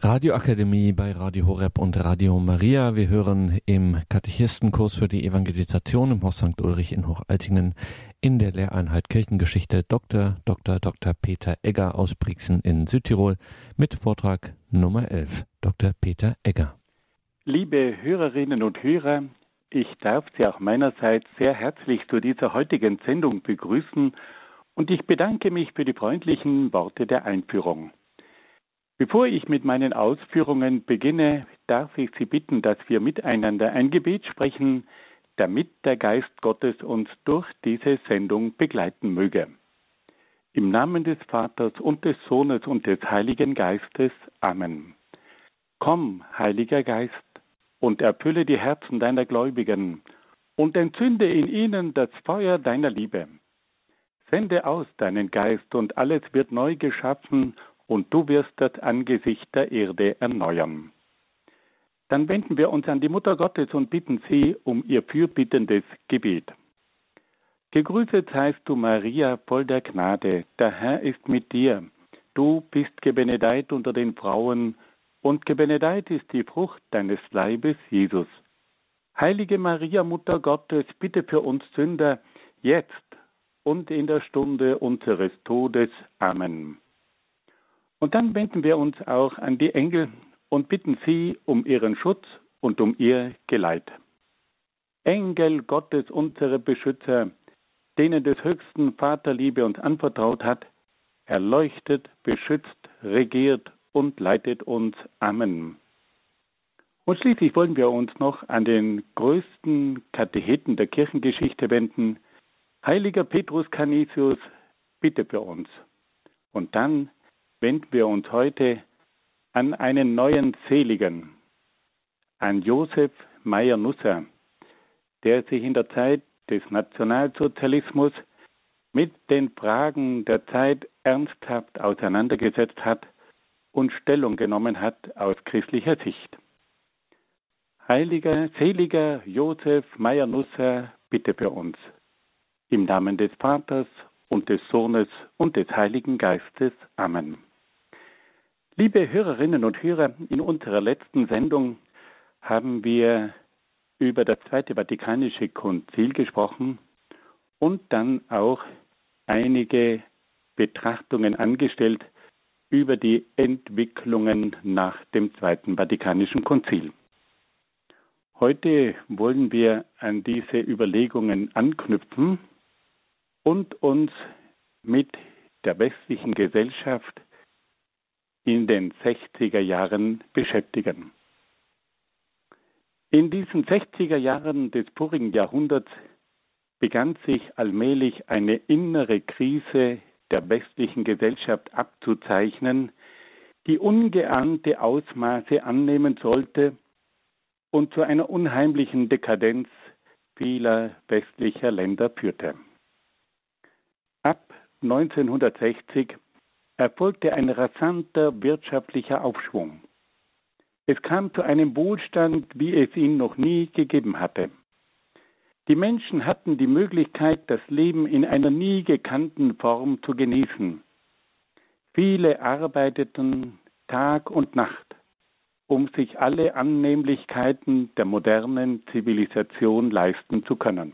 Radioakademie bei Radio Horeb und Radio Maria. Wir hören im Katechistenkurs für die Evangelisation im Haus St. Ulrich in Hochaltingen in der Lehreinheit Kirchengeschichte Dr. Dr. Dr. Peter Egger aus Brixen in Südtirol mit Vortrag Nummer 11. Dr. Peter Egger. Liebe Hörerinnen und Hörer, ich darf Sie auch meinerseits sehr herzlich zu dieser heutigen Sendung begrüßen und ich bedanke mich für die freundlichen Worte der Einführung. Bevor ich mit meinen Ausführungen beginne, darf ich Sie bitten, dass wir miteinander ein Gebet sprechen, damit der Geist Gottes uns durch diese Sendung begleiten möge. Im Namen des Vaters und des Sohnes und des Heiligen Geistes. Amen. Komm, Heiliger Geist, und erfülle die Herzen deiner Gläubigen und entzünde in ihnen das Feuer deiner Liebe. Sende aus deinen Geist und alles wird neu geschaffen und du wirst das Angesicht der Erde erneuern. Dann wenden wir uns an die Mutter Gottes und bitten sie um ihr fürbittendes Gebet. Gegrüßet seist du, Maria, voll der Gnade, der Herr ist mit dir. Du bist gebenedeit unter den Frauen, und gebenedeit ist die Frucht deines Leibes, Jesus. Heilige Maria, Mutter Gottes, bitte für uns Sünder, jetzt und in der Stunde unseres Todes. Amen. Und dann wenden wir uns auch an die Engel und bitten sie um ihren Schutz und um ihr Geleit. Engel Gottes, unsere Beschützer, denen des höchsten Vaterliebe uns anvertraut hat, erleuchtet, beschützt, regiert und leitet uns. Amen. Und schließlich wollen wir uns noch an den größten Katecheten der Kirchengeschichte wenden. Heiliger Petrus Canisius, bitte für uns. Und dann wenden wir uns heute an einen neuen Seligen, an Josef Meyer-Nusser, der sich in der Zeit des Nationalsozialismus mit den Fragen der Zeit ernsthaft auseinandergesetzt hat und Stellung genommen hat aus christlicher Sicht. Heiliger, seliger Josef Meyer-Nusser, bitte für uns. Im Namen des Vaters und des Sohnes und des Heiligen Geistes. Amen. Liebe Hörerinnen und Hörer, in unserer letzten Sendung haben wir über das Zweite Vatikanische Konzil gesprochen und dann auch einige Betrachtungen angestellt über die Entwicklungen nach dem Zweiten Vatikanischen Konzil. Heute wollen wir an diese Überlegungen anknüpfen und uns mit der westlichen Gesellschaft in den 60er Jahren beschäftigen. In diesen 60er Jahren des vorigen Jahrhunderts begann sich allmählich eine innere Krise der westlichen Gesellschaft abzuzeichnen, die ungeahnte Ausmaße annehmen sollte und zu einer unheimlichen Dekadenz vieler westlicher Länder führte. Ab 1960 erfolgte ein rasanter wirtschaftlicher Aufschwung. Es kam zu einem Wohlstand, wie es ihn noch nie gegeben hatte. Die Menschen hatten die Möglichkeit, das Leben in einer nie gekannten Form zu genießen. Viele arbeiteten Tag und Nacht, um sich alle Annehmlichkeiten der modernen Zivilisation leisten zu können.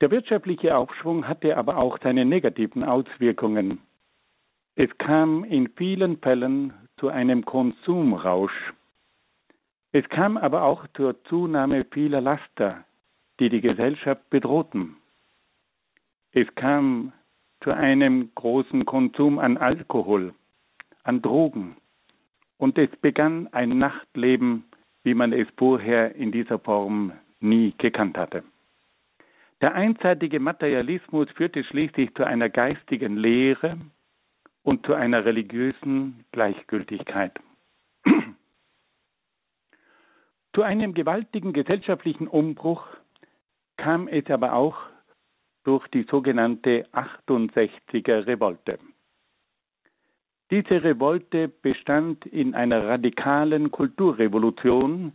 Der wirtschaftliche Aufschwung hatte aber auch seine negativen Auswirkungen. Es kam in vielen Fällen zu einem Konsumrausch. Es kam aber auch zur Zunahme vieler Laster, die die Gesellschaft bedrohten. Es kam zu einem großen Konsum an Alkohol, an Drogen. Und es begann ein Nachtleben, wie man es vorher in dieser Form nie gekannt hatte. Der einseitige Materialismus führte schließlich zu einer geistigen Lehre, und zu einer religiösen Gleichgültigkeit. zu einem gewaltigen gesellschaftlichen Umbruch kam es aber auch durch die sogenannte 68er Revolte. Diese Revolte bestand in einer radikalen Kulturrevolution,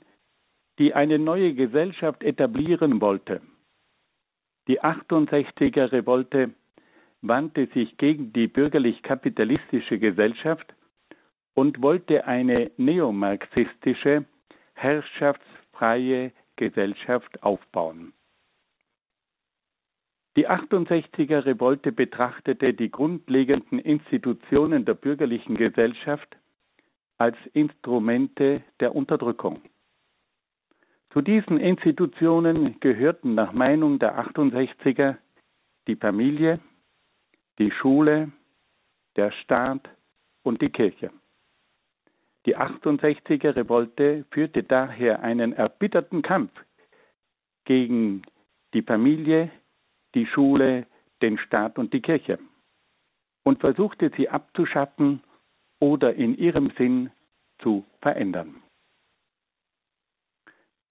die eine neue Gesellschaft etablieren wollte. Die 68er Revolte wandte sich gegen die bürgerlich-kapitalistische Gesellschaft und wollte eine neomarxistische, herrschaftsfreie Gesellschaft aufbauen. Die 68er Revolte betrachtete die grundlegenden Institutionen der bürgerlichen Gesellschaft als Instrumente der Unterdrückung. Zu diesen Institutionen gehörten nach Meinung der 68er die Familie, die Schule, der Staat und die Kirche. Die 68er Revolte führte daher einen erbitterten Kampf gegen die Familie, die Schule, den Staat und die Kirche und versuchte sie abzuschaffen oder in ihrem Sinn zu verändern.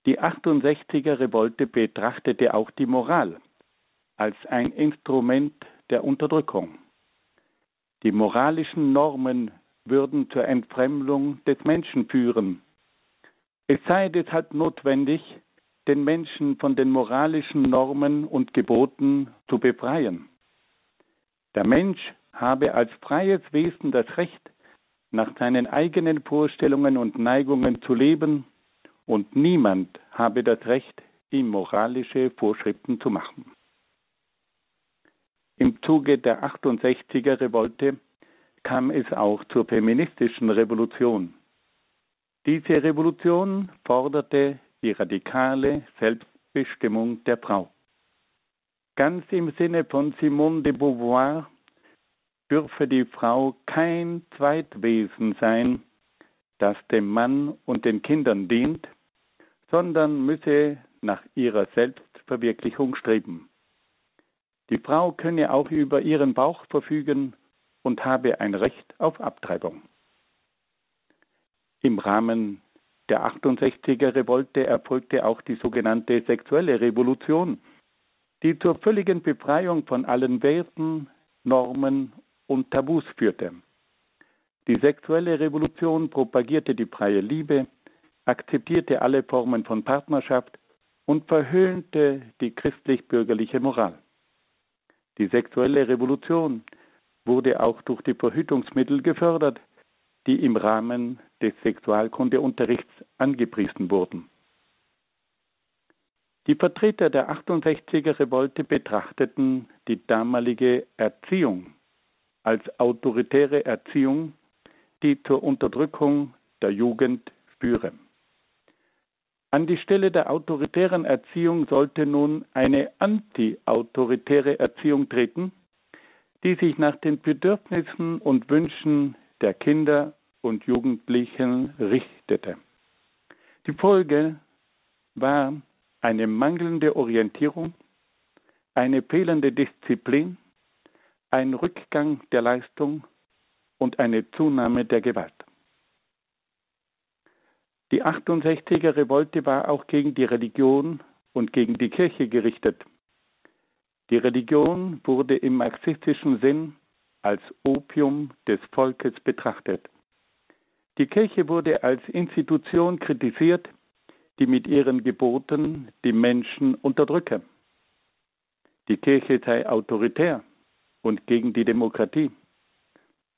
Die 68er Revolte betrachtete auch die Moral als ein Instrument der Unterdrückung. Die moralischen Normen würden zur Entfremdung des Menschen führen. Es sei deshalb notwendig, den Menschen von den moralischen Normen und Geboten zu befreien. Der Mensch habe als freies Wesen das Recht, nach seinen eigenen Vorstellungen und Neigungen zu leben, und niemand habe das Recht, ihm moralische Vorschriften zu machen. Im Zuge der 68er Revolte kam es auch zur feministischen Revolution. Diese Revolution forderte die radikale Selbstbestimmung der Frau. Ganz im Sinne von Simone de Beauvoir dürfe die Frau kein Zweitwesen sein, das dem Mann und den Kindern dient, sondern müsse nach ihrer Selbstverwirklichung streben. Die Frau könne auch über ihren Bauch verfügen und habe ein Recht auf Abtreibung. Im Rahmen der 68er Revolte erfolgte auch die sogenannte sexuelle Revolution, die zur völligen Befreiung von allen Werten, Normen und Tabus führte. Die sexuelle Revolution propagierte die freie Liebe, akzeptierte alle Formen von Partnerschaft und verhöhnte die christlich-bürgerliche Moral. Die sexuelle Revolution wurde auch durch die Verhütungsmittel gefördert, die im Rahmen des Sexualkundeunterrichts angepriesen wurden. Die Vertreter der 68er Revolte betrachteten die damalige Erziehung als autoritäre Erziehung, die zur Unterdrückung der Jugend führe. An die Stelle der autoritären Erziehung sollte nun eine anti-autoritäre Erziehung treten, die sich nach den Bedürfnissen und Wünschen der Kinder und Jugendlichen richtete. Die Folge war eine mangelnde Orientierung, eine fehlende Disziplin, ein Rückgang der Leistung und eine Zunahme der Gewalt. Die 68er Revolte war auch gegen die Religion und gegen die Kirche gerichtet. Die Religion wurde im marxistischen Sinn als Opium des Volkes betrachtet. Die Kirche wurde als Institution kritisiert, die mit ihren Geboten die Menschen unterdrücke. Die Kirche sei autoritär und gegen die Demokratie.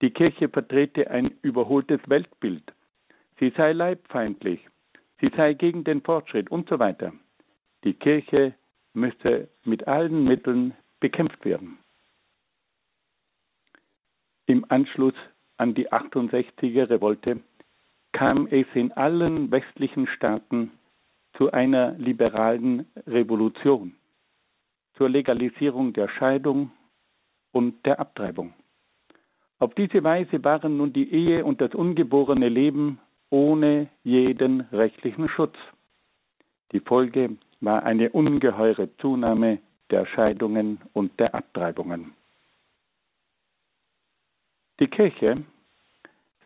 Die Kirche vertrete ein überholtes Weltbild. Sie sei leibfeindlich. Sie sei gegen den Fortschritt und so weiter. Die Kirche müsse mit allen Mitteln bekämpft werden. Im Anschluss an die 68er Revolte kam es in allen westlichen Staaten zu einer liberalen Revolution, zur Legalisierung der Scheidung und der Abtreibung. Auf diese Weise waren nun die Ehe und das ungeborene Leben ohne jeden rechtlichen Schutz. Die Folge war eine ungeheure Zunahme der Scheidungen und der Abtreibungen. Die Kirche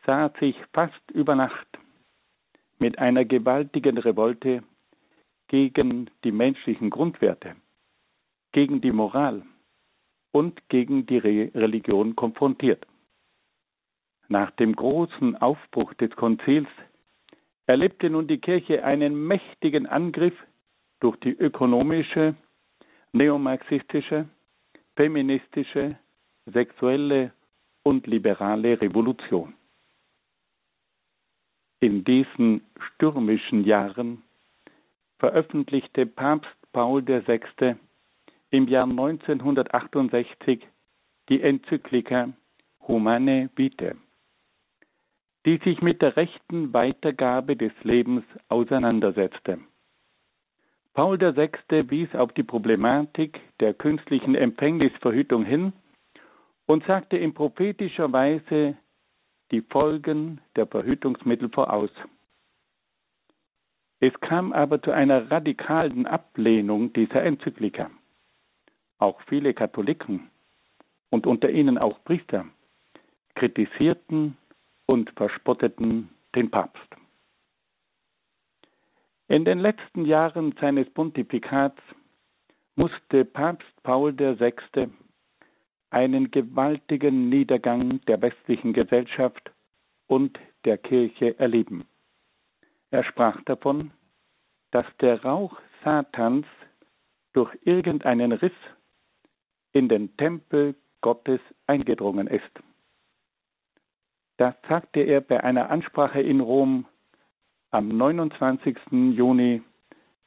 sah sich fast über Nacht mit einer gewaltigen Revolte gegen die menschlichen Grundwerte, gegen die Moral und gegen die Re Religion konfrontiert. Nach dem großen Aufbruch des Konzils erlebte nun die Kirche einen mächtigen Angriff durch die ökonomische, neomarxistische, feministische, sexuelle und liberale Revolution. In diesen stürmischen Jahren veröffentlichte Papst Paul VI. im Jahr 1968 die Enzyklika Humane Vitae, die sich mit der rechten Weitergabe des Lebens auseinandersetzte. Paul VI. wies auf die Problematik der künstlichen Empfängnisverhütung hin und sagte in prophetischer Weise die Folgen der Verhütungsmittel voraus. Es kam aber zu einer radikalen Ablehnung dieser Enzyklika. Auch viele Katholiken und unter ihnen auch Priester kritisierten und verspotteten den Papst. In den letzten Jahren seines Pontifikats musste Papst Paul VI. einen gewaltigen Niedergang der westlichen Gesellschaft und der Kirche erleben. Er sprach davon, dass der Rauch Satans durch irgendeinen Riss in den Tempel Gottes eingedrungen ist. Das sagte er bei einer Ansprache in Rom am 29. Juni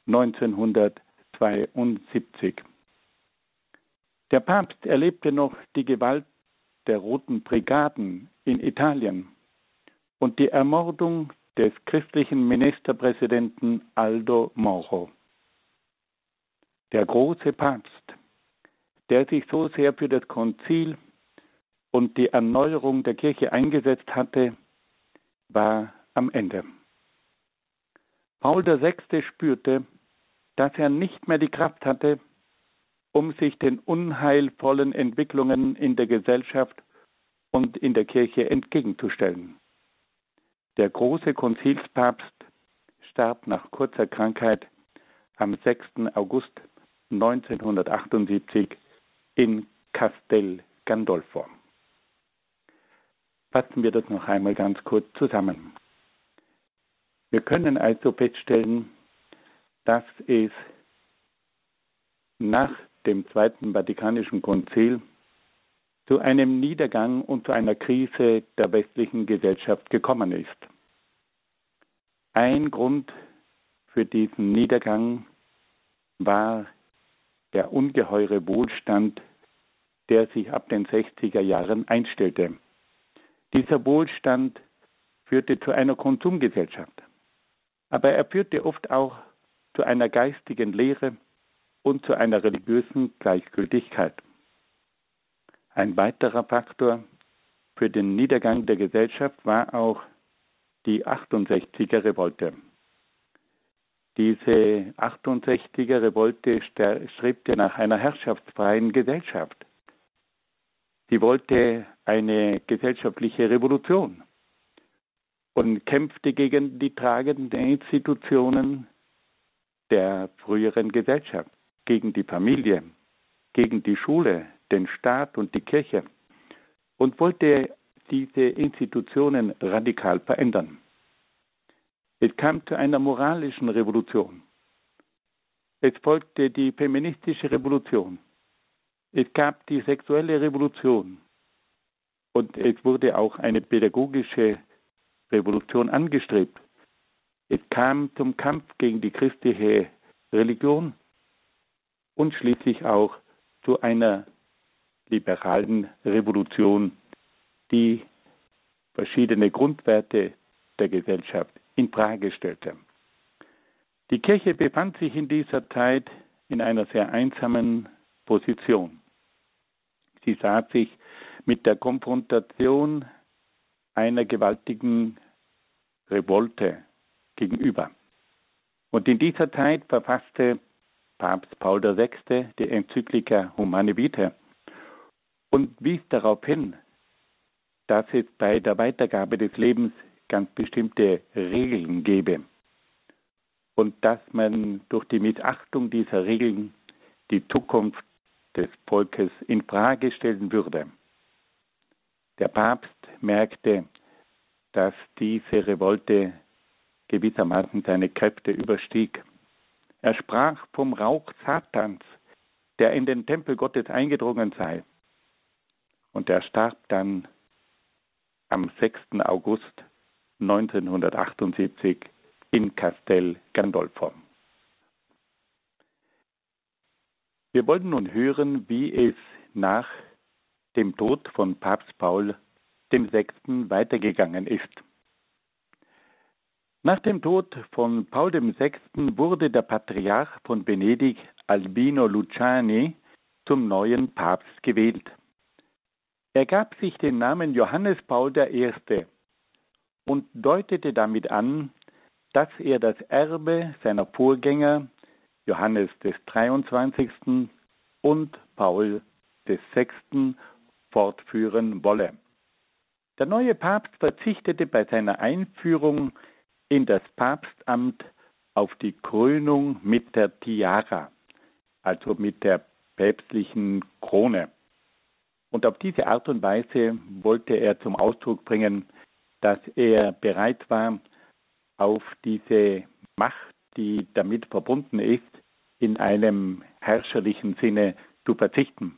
1972. Der Papst erlebte noch die Gewalt der Roten Brigaden in Italien und die Ermordung des christlichen Ministerpräsidenten Aldo Moro. Der große Papst, der sich so sehr für das Konzil und die Erneuerung der Kirche eingesetzt hatte, war am Ende. Paul VI. spürte, dass er nicht mehr die Kraft hatte, um sich den unheilvollen Entwicklungen in der Gesellschaft und in der Kirche entgegenzustellen. Der große Konzilspapst starb nach kurzer Krankheit am 6. August 1978 in Castel Gandolfo. Fassen wir das noch einmal ganz kurz zusammen. Wir können also feststellen, dass es nach dem Zweiten Vatikanischen Konzil zu einem Niedergang und zu einer Krise der westlichen Gesellschaft gekommen ist. Ein Grund für diesen Niedergang war der ungeheure Wohlstand, der sich ab den 60er Jahren einstellte. Dieser Wohlstand führte zu einer Konsumgesellschaft, aber er führte oft auch zu einer geistigen Lehre und zu einer religiösen Gleichgültigkeit. Ein weiterer Faktor für den Niedergang der Gesellschaft war auch die 68er Revolte. Diese 68er Revolte strebte nach einer herrschaftsfreien Gesellschaft. Sie wollte eine gesellschaftliche Revolution und kämpfte gegen die tragenden Institutionen der früheren Gesellschaft, gegen die Familie, gegen die Schule, den Staat und die Kirche und wollte diese Institutionen radikal verändern. Es kam zu einer moralischen Revolution. Es folgte die feministische Revolution. Es gab die sexuelle Revolution und es wurde auch eine pädagogische Revolution angestrebt. Es kam zum Kampf gegen die christliche Religion und schließlich auch zu einer liberalen Revolution, die verschiedene Grundwerte der Gesellschaft in Frage stellte. Die Kirche befand sich in dieser Zeit in einer sehr einsamen Position. Sie sah sich mit der Konfrontation einer gewaltigen Revolte gegenüber. Und in dieser Zeit verfasste Papst Paul VI. die Enzyklika Humane Vitae und wies darauf hin, dass es bei der Weitergabe des Lebens ganz bestimmte Regeln gebe und dass man durch die Missachtung dieser Regeln die Zukunft des Volkes in Frage stellen würde. Der Papst merkte, dass diese Revolte gewissermaßen seine Kräfte überstieg. Er sprach vom Rauch Satans, der in den Tempel Gottes eingedrungen sei. Und er starb dann am 6. August 1978 in Castel Gandolfo. Wir wollen nun hören, wie es nach dem Tod von Papst Paul VI. weitergegangen ist. Nach dem Tod von Paul VI. wurde der Patriarch von Venedig Albino Luciani zum neuen Papst gewählt. Er gab sich den Namen Johannes Paul I. und deutete damit an, dass er das Erbe seiner Vorgänger Johannes des 23. und Paul 6. fortführen wolle. Der neue Papst verzichtete bei seiner Einführung in das Papstamt auf die Krönung mit der Tiara, also mit der päpstlichen Krone. Und auf diese Art und Weise wollte er zum Ausdruck bringen, dass er bereit war, auf diese Macht, die damit verbunden ist, in einem herrscherlichen Sinne zu verzichten.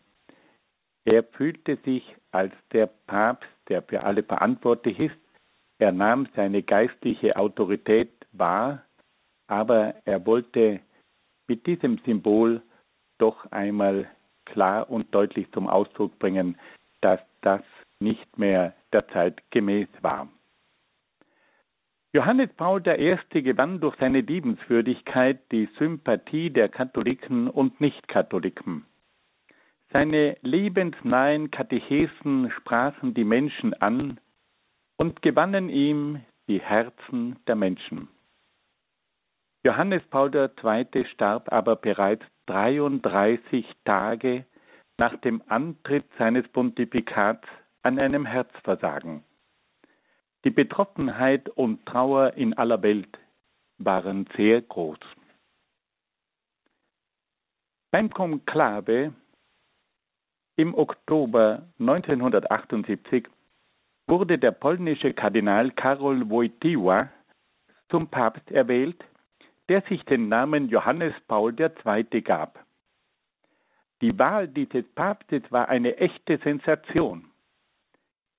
Er fühlte sich als der Papst, der für alle verantwortlich ist. Er nahm seine geistliche Autorität wahr, aber er wollte mit diesem Symbol doch einmal klar und deutlich zum Ausdruck bringen, dass das nicht mehr der Zeit gemäß war. Johannes Paul I. gewann durch seine Liebenswürdigkeit die Sympathie der Katholiken und Nichtkatholiken. Seine lebensnahen Katechesen sprachen die Menschen an und gewannen ihm die Herzen der Menschen. Johannes Paul II. starb aber bereits 33 Tage nach dem Antritt seines Pontifikats an einem Herzversagen. Die Betroffenheit und Trauer in aller Welt waren sehr groß. Beim Konklave im Oktober 1978 wurde der polnische Kardinal Karol Wojtyła zum Papst erwählt, der sich den Namen Johannes Paul II. gab. Die Wahl dieses Papstes war eine echte Sensation.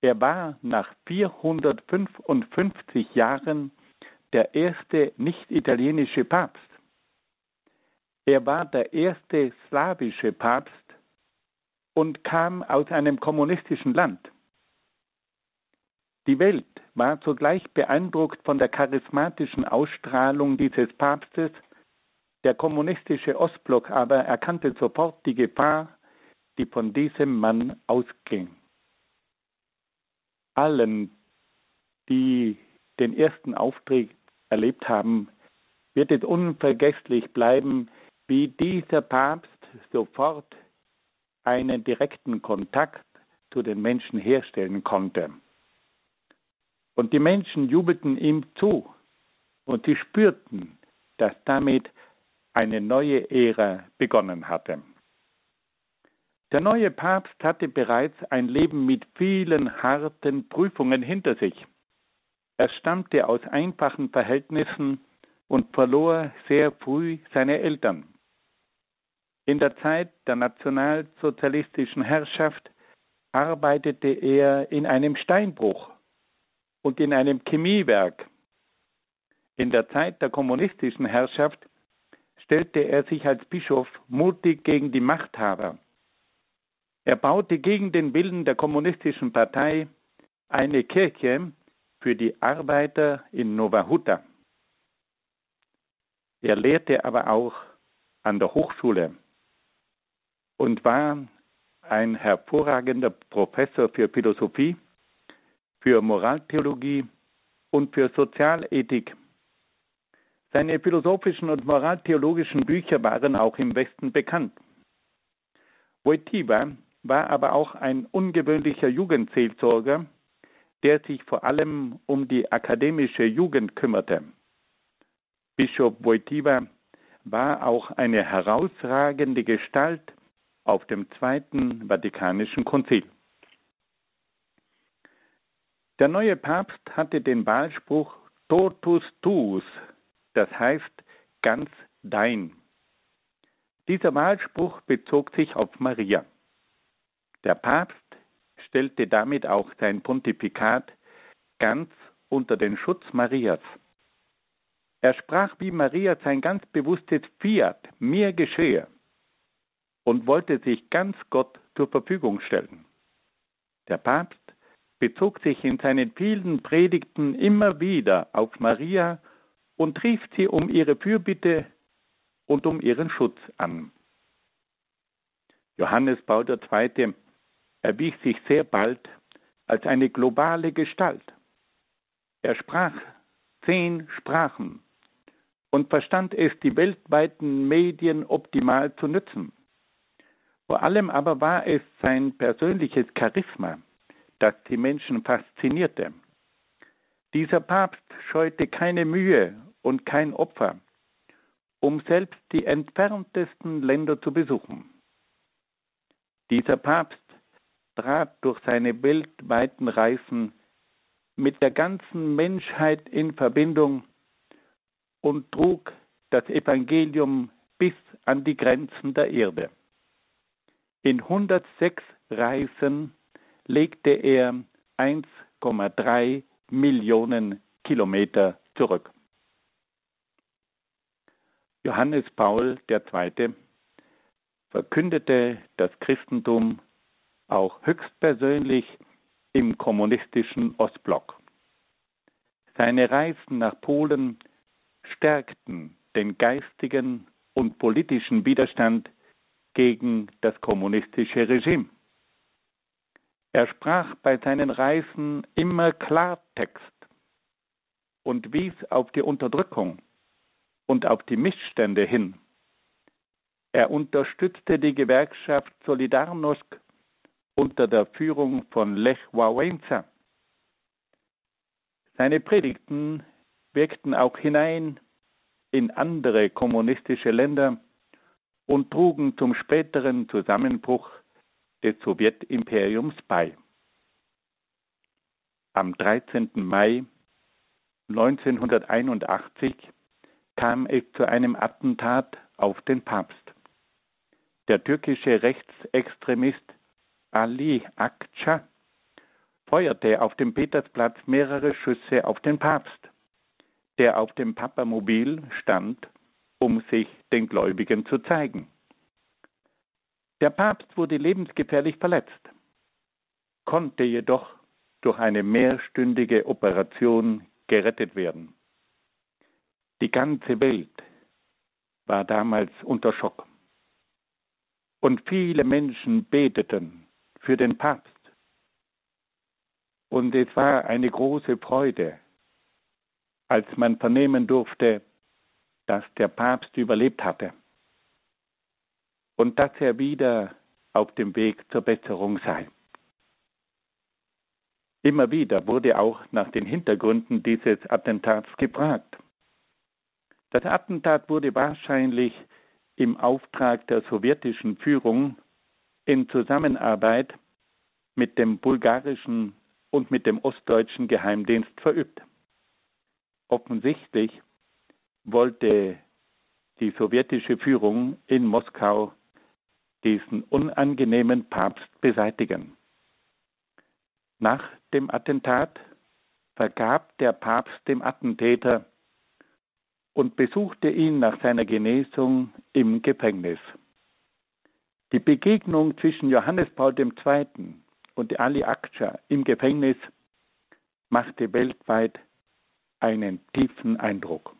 Er war nach 455 Jahren der erste nicht-italienische Papst. Er war der erste slawische Papst und kam aus einem kommunistischen Land. Die Welt war zugleich beeindruckt von der charismatischen Ausstrahlung dieses Papstes, der kommunistische Ostblock aber erkannte sofort die Gefahr, die von diesem Mann ausging allen, die den ersten Auftritt erlebt haben, wird es unvergesslich bleiben, wie dieser Papst sofort einen direkten Kontakt zu den Menschen herstellen konnte. Und die Menschen jubelten ihm zu und sie spürten, dass damit eine neue Ära begonnen hatte. Der neue Papst hatte bereits ein Leben mit vielen harten Prüfungen hinter sich. Er stammte aus einfachen Verhältnissen und verlor sehr früh seine Eltern. In der Zeit der nationalsozialistischen Herrschaft arbeitete er in einem Steinbruch und in einem Chemiewerk. In der Zeit der kommunistischen Herrschaft stellte er sich als Bischof mutig gegen die Machthaber er baute gegen den Willen der kommunistischen Partei eine Kirche für die Arbeiter in Nova Huta. Er lehrte aber auch an der Hochschule und war ein hervorragender Professor für Philosophie, für Moraltheologie und für Sozialethik. Seine philosophischen und moraltheologischen Bücher waren auch im Westen bekannt. Wojtyła war aber auch ein ungewöhnlicher Jugendseelsorger, der sich vor allem um die akademische Jugend kümmerte. Bischof Wojtyła war auch eine herausragende Gestalt auf dem Zweiten Vatikanischen Konzil. Der neue Papst hatte den Wahlspruch Totus tuus, das heißt ganz dein. Dieser Wahlspruch bezog sich auf Maria. Der Papst stellte damit auch sein Pontifikat ganz unter den Schutz Marias. Er sprach wie Maria sein ganz bewusstes Fiat, mir geschehe, und wollte sich ganz Gott zur Verfügung stellen. Der Papst bezog sich in seinen vielen Predigten immer wieder auf Maria und rief sie um ihre Fürbitte und um ihren Schutz an. Johannes Paul II. erwies sich sehr bald als eine globale Gestalt. Er sprach zehn Sprachen und verstand es, die weltweiten Medien optimal zu nutzen. Vor allem aber war es sein persönliches Charisma, das die Menschen faszinierte. Dieser Papst scheute keine Mühe und kein Opfer, um selbst die entferntesten Länder zu besuchen. Dieser Papst trat durch seine weltweiten Reisen mit der ganzen Menschheit in Verbindung und trug das Evangelium bis an die Grenzen der Erde. In 106 Reisen legte er 1,3 Millionen Kilometer zurück. Johannes Paul II. verkündete das Christentum auch höchstpersönlich im kommunistischen Ostblock. Seine Reisen nach Polen stärkten den geistigen und politischen Widerstand gegen das kommunistische Regime. Er sprach bei seinen Reisen immer Klartext und wies auf die Unterdrückung und auf die Missstände hin. Er unterstützte die Gewerkschaft Solidarność unter der Führung von Lech Wałęsa. Seine Predigten wirkten auch hinein in andere kommunistische Länder und trugen zum späteren Zusammenbruch des Sowjetimperiums bei. Am 13. Mai 1981 kam es zu einem Attentat auf den Papst. Der türkische Rechtsextremist Ali Akça feuerte auf dem Petersplatz mehrere Schüsse auf den Papst, der auf dem Papamobil stand, um sich den Gläubigen zu zeigen. Der Papst wurde lebensgefährlich verletzt, konnte jedoch durch eine mehrstündige Operation gerettet werden. Die ganze Welt war damals unter Schock. Und viele Menschen beteten für den Papst. Und es war eine große Freude, als man vernehmen durfte, dass der Papst überlebt hatte und dass er wieder auf dem Weg zur Besserung sei. Immer wieder wurde auch nach den Hintergründen dieses Attentats gefragt. Das Attentat wurde wahrscheinlich im Auftrag der sowjetischen Führung in Zusammenarbeit mit dem bulgarischen und mit dem ostdeutschen Geheimdienst verübt. Offensichtlich wollte die sowjetische Führung in Moskau diesen unangenehmen Papst beseitigen. Nach dem Attentat vergab der Papst dem Attentäter und besuchte ihn nach seiner Genesung im Gefängnis. Die Begegnung zwischen Johannes Paul II. und Ali Akça im Gefängnis machte weltweit einen tiefen Eindruck.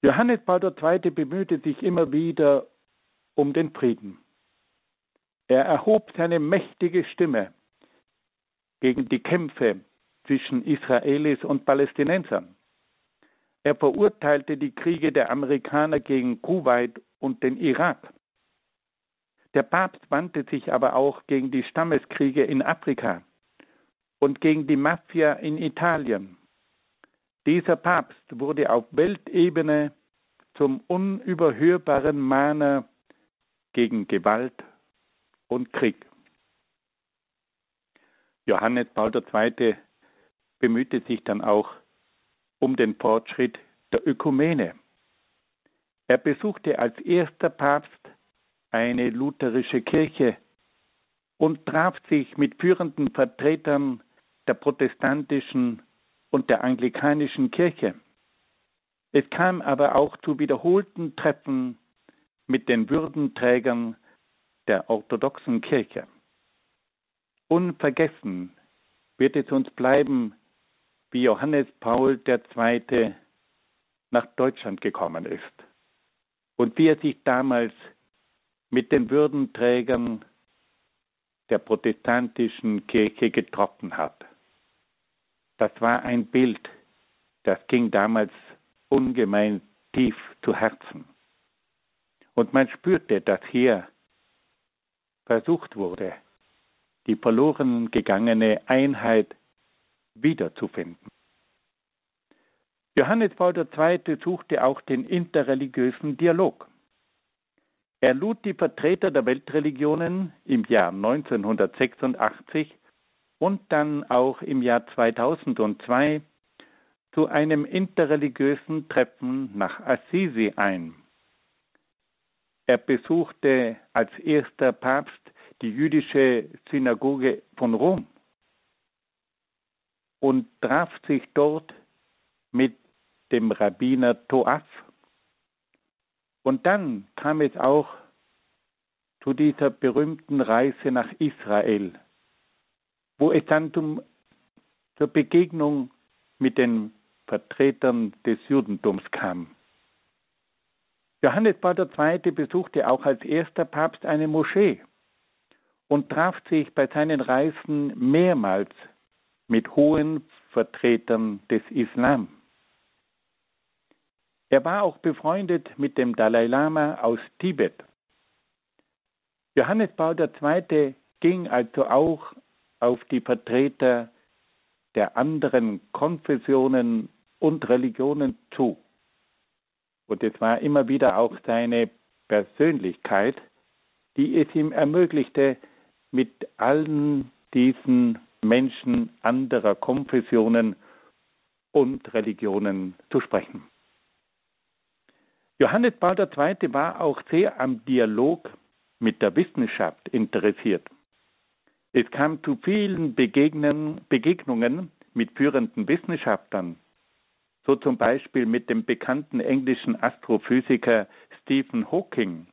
Johannes Paul II. bemühte sich immer wieder um den Frieden. Er erhob seine mächtige Stimme gegen die Kämpfe zwischen Israelis und Palästinensern. Er verurteilte die Kriege der Amerikaner gegen Kuwait und den Irak. Der Papst wandte sich aber auch gegen die Stammeskriege in Afrika und gegen die Mafia in Italien. Dieser Papst wurde auf Weltebene zum unüberhörbaren Mahner gegen Gewalt und Krieg. Johannes Paul II. bemühte sich dann auch um den Fortschritt der Ökumene. Er besuchte als erster Papst eine lutherische Kirche und traf sich mit führenden Vertretern der protestantischen und der anglikanischen Kirche. Es kam aber auch zu wiederholten Treffen mit den Würdenträgern der orthodoxen Kirche. Unvergessen wird es uns bleiben, wie Johannes Paul II. nach Deutschland gekommen ist und wie er sich damals mit den Würdenträgern der protestantischen Kirche getroffen hat. Das war ein Bild, das ging damals ungemein tief zu Herzen. Und man spürte, dass hier versucht wurde, die verloren gegangene Einheit wiederzufinden. Johannes Paul II. suchte auch den interreligiösen Dialog. Er lud die Vertreter der Weltreligionen im Jahr 1986 und dann auch im Jahr 2002 zu einem interreligiösen Treffen nach Assisi ein. Er besuchte als erster Papst die jüdische Synagoge von Rom und traf sich dort mit dem Rabbiner Toaf. Und dann kam es auch zu dieser berühmten Reise nach Israel, wo es dann zum, zur Begegnung mit den Vertretern des Judentums kam. Johannes Paul II. besuchte auch als erster Papst eine Moschee und traf sich bei seinen Reisen mehrmals mit hohen Vertretern des Islam. Er war auch befreundet mit dem Dalai Lama aus Tibet. Johannes Paul II. ging also auch auf die Vertreter der anderen Konfessionen und Religionen zu. Und es war immer wieder auch seine Persönlichkeit, die es ihm ermöglichte, mit allen diesen Menschen anderer Konfessionen und Religionen zu sprechen. Johannes Paul II. war auch sehr am Dialog mit der Wissenschaft interessiert. Es kam zu vielen Begegnungen mit führenden Wissenschaftlern, so zum Beispiel mit dem bekannten englischen Astrophysiker Stephen Hawking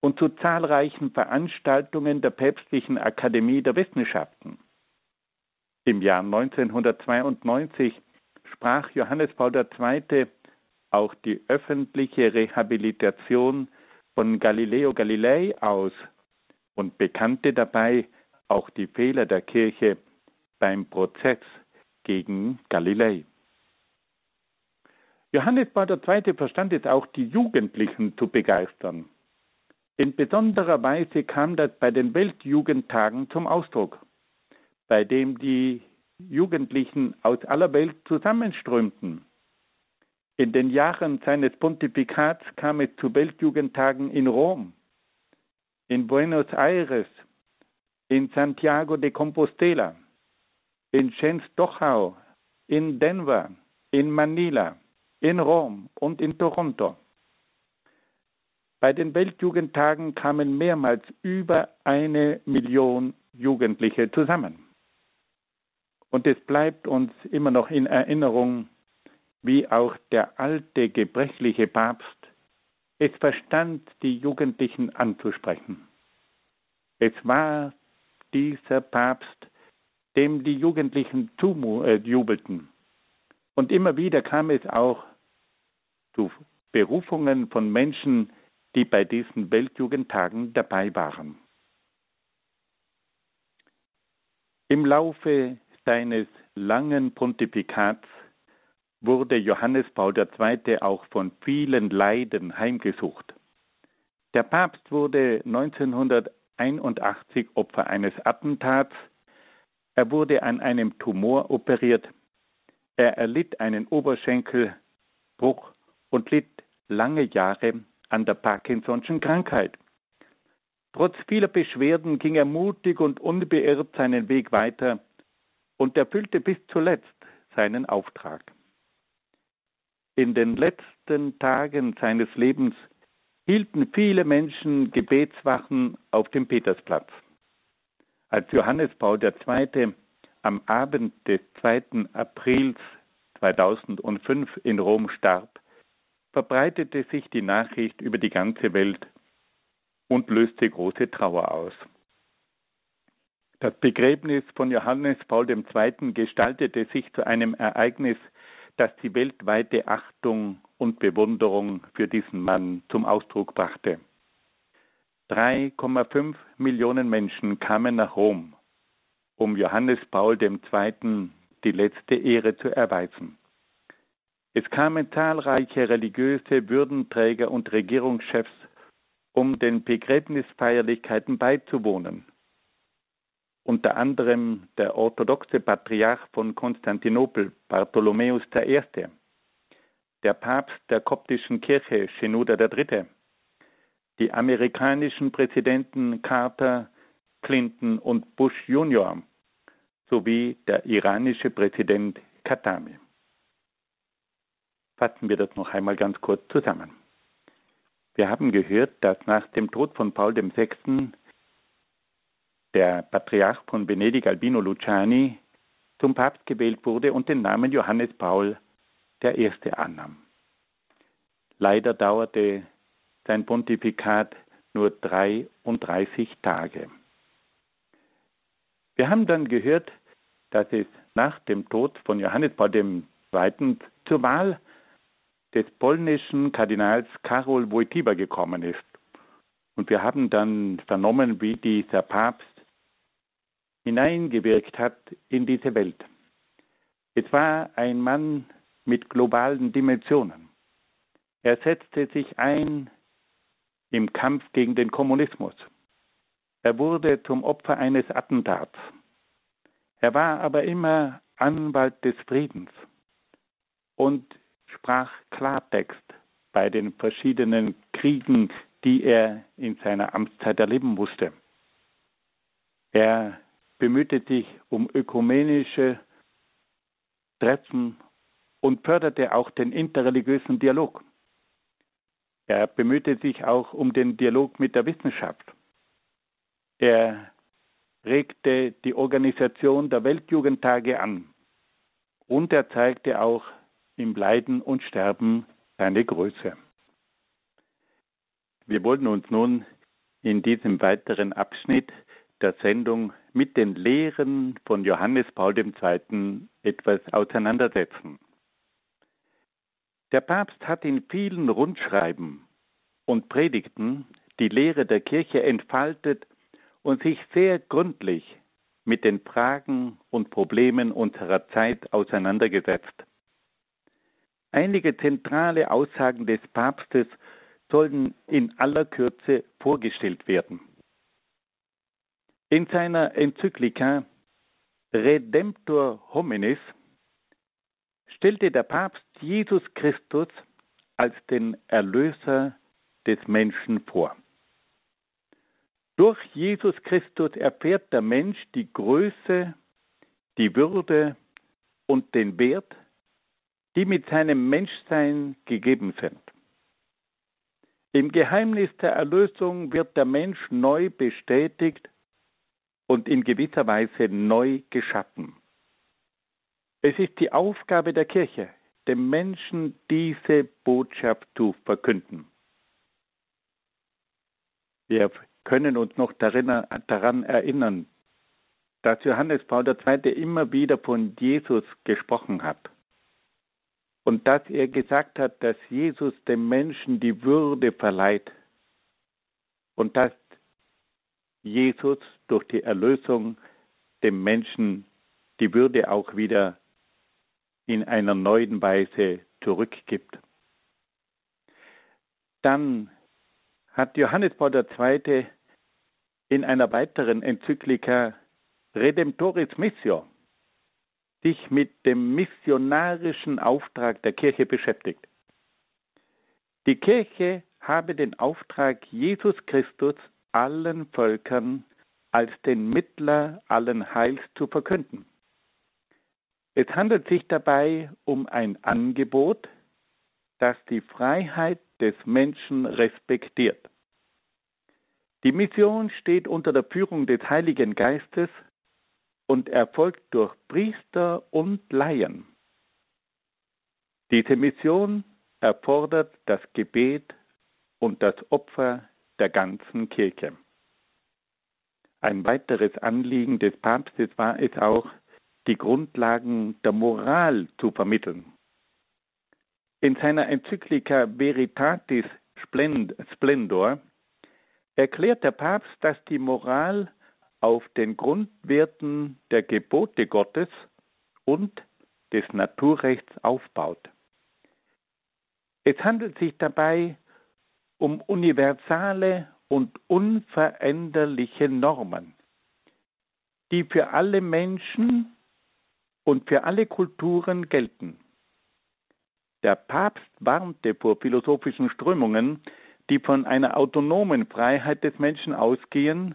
und zu zahlreichen Veranstaltungen der Päpstlichen Akademie der Wissenschaften. Im Jahr 1992 sprach Johannes Paul II. auch die öffentliche Rehabilitation von Galileo Galilei aus und bekannte dabei auch die Fehler der Kirche beim Prozess gegen Galilei. Johannes Paul II. verstand es auch, die Jugendlichen zu begeistern. In besonderer Weise kam das bei den Weltjugendtagen zum Ausdruck bei dem die Jugendlichen aus aller Welt zusammenströmten. In den Jahren seines Pontifikats kam es zu Weltjugendtagen in Rom, in Buenos Aires, in Santiago de Compostela, in Schenz-Dochau, in Denver, in Manila, in Rom und in Toronto. Bei den Weltjugendtagen kamen mehrmals über eine Million Jugendliche zusammen. Und es bleibt uns immer noch in Erinnerung, wie auch der alte gebrechliche Papst es verstand, die Jugendlichen anzusprechen. Es war dieser Papst, dem die Jugendlichen. Äh, Und immer wieder kam es auch zu Berufungen von Menschen, die bei diesen Weltjugendtagen dabei waren. Im Laufe seines langen Pontifikats wurde Johannes Paul II. auch von vielen Leiden heimgesucht. Der Papst wurde 1981 Opfer eines Attentats. Er wurde an einem Tumor operiert. Er erlitt einen Oberschenkelbruch und litt lange Jahre an der Parkinson'schen Krankheit. Trotz vieler Beschwerden ging er mutig und unbeirrt seinen Weg weiter und erfüllte bis zuletzt seinen Auftrag. In den letzten Tagen seines Lebens hielten viele Menschen Gebetswachen auf dem Petersplatz. Als Johannes Paul II. am Abend des 2. Aprils 2005 in Rom starb, verbreitete sich die Nachricht über die ganze Welt und löste große Trauer aus. Das Begräbnis von Johannes Paul II. gestaltete sich zu einem Ereignis, das die weltweite Achtung und Bewunderung für diesen Mann zum Ausdruck brachte. 3,5 Millionen Menschen kamen nach Rom, um Johannes Paul II. die letzte Ehre zu erweisen. Es kamen zahlreiche religiöse Würdenträger und Regierungschefs, um den Begräbnisfeierlichkeiten beizuwohnen. Unter anderem der orthodoxe Patriarch von Konstantinopel, Bartholomäus I., der Papst der koptischen Kirche, Shenouda III., die amerikanischen Präsidenten Carter, Clinton und Bush Jr. sowie der iranische Präsident Khatami. Fassen wir das noch einmal ganz kurz zusammen. Wir haben gehört, dass nach dem Tod von Paul VI. der Patriarch von Venedig Albino Luciani zum Papst gewählt wurde und den Namen Johannes Paul I. annahm. Leider dauerte sein Pontifikat nur 33 Tage. Wir haben dann gehört, dass es nach dem Tod von Johannes Paul II. zur Wahl des polnischen Kardinals Karol Wojtyła gekommen ist. Und wir haben dann vernommen, wie dieser Papst hineingewirkt hat in diese Welt. Es war ein Mann mit globalen Dimensionen. Er setzte sich ein im Kampf gegen den Kommunismus. Er wurde zum Opfer eines Attentats. Er war aber immer Anwalt des Friedens und sprach Klartext bei den verschiedenen Kriegen, die er in seiner Amtszeit erleben musste. Er bemühte sich um ökumenische Treffen und förderte auch den interreligiösen Dialog. Er bemühte sich auch um den Dialog mit der Wissenschaft. Er regte die Organisation der Weltjugendtage an und er zeigte auch im Leiden und Sterben seine Größe. Wir wollen uns nun in diesem weiteren Abschnitt der Sendung mit den Lehren von Johannes Paul II. etwas auseinandersetzen. Der Papst hat in vielen Rundschreiben und Predigten die Lehre der Kirche entfaltet und sich sehr gründlich mit den Fragen und Problemen unserer Zeit auseinandergesetzt. Einige zentrale Aussagen des Papstes sollen in aller Kürze vorgestellt werden. In seiner Enzyklika Redemptor hominis stellte der Papst Jesus Christus als den Erlöser des Menschen vor. Durch Jesus Christus erfährt der Mensch die Größe, die Würde und den Wert die mit seinem Menschsein gegeben sind. Im Geheimnis der Erlösung wird der Mensch neu bestätigt und in gewisser Weise neu geschaffen. Es ist die Aufgabe der Kirche, dem Menschen diese Botschaft zu verkünden. Wir können uns noch daran erinnern, dass Johannes Paul II. immer wieder von Jesus gesprochen hat und dass er gesagt hat, dass Jesus dem Menschen die Würde verleiht und dass Jesus durch die Erlösung dem Menschen die Würde auch wieder in einer neuen Weise zurückgibt. Dann hat Johannes Paul II. in einer weiteren Enzyklika Redemptoris Missio sich mit dem missionarischen Auftrag der Kirche beschäftigt. Die Kirche habe den Auftrag, Jesus Christus allen Völkern als den Mittler allen Heils zu verkünden. Es handelt sich dabei um ein Angebot, das die Freiheit des Menschen respektiert. Die Mission steht unter der Führung des Heiligen Geistes und erfolgt durch Priester und Laien. Diese Mission erfordert das Gebet und das Opfer der ganzen Kirche. Ein weiteres Anliegen des Papstes war es auch, die Grundlagen der Moral zu vermitteln. In seiner Enzyklika Veritatis Splendor erklärt der Papst, dass die Moral auf den Grundwerten der Gebote Gottes und des Naturrechts aufbaut. Es handelt sich dabei um universale und unveränderliche Normen, die für alle Menschen und für alle Kulturen gelten. Der Papst warnte vor philosophischen Strömungen, die von einer autonomen Freiheit des Menschen ausgehen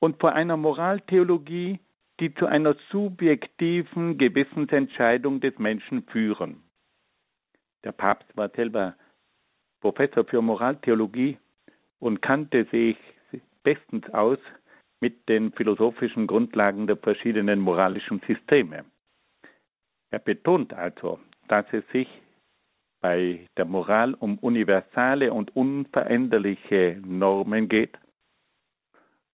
und vor einer Moraltheologie, die zu einer subjektiven Gewissensentscheidung des Menschen führen. Der Papst war selber Professor für Moraltheologie und kannte sich bestens aus mit den philosophischen Grundlagen der verschiedenen moralischen Systeme. Er betont also, dass es sich bei der Moral um universale und unveränderliche Normen geht,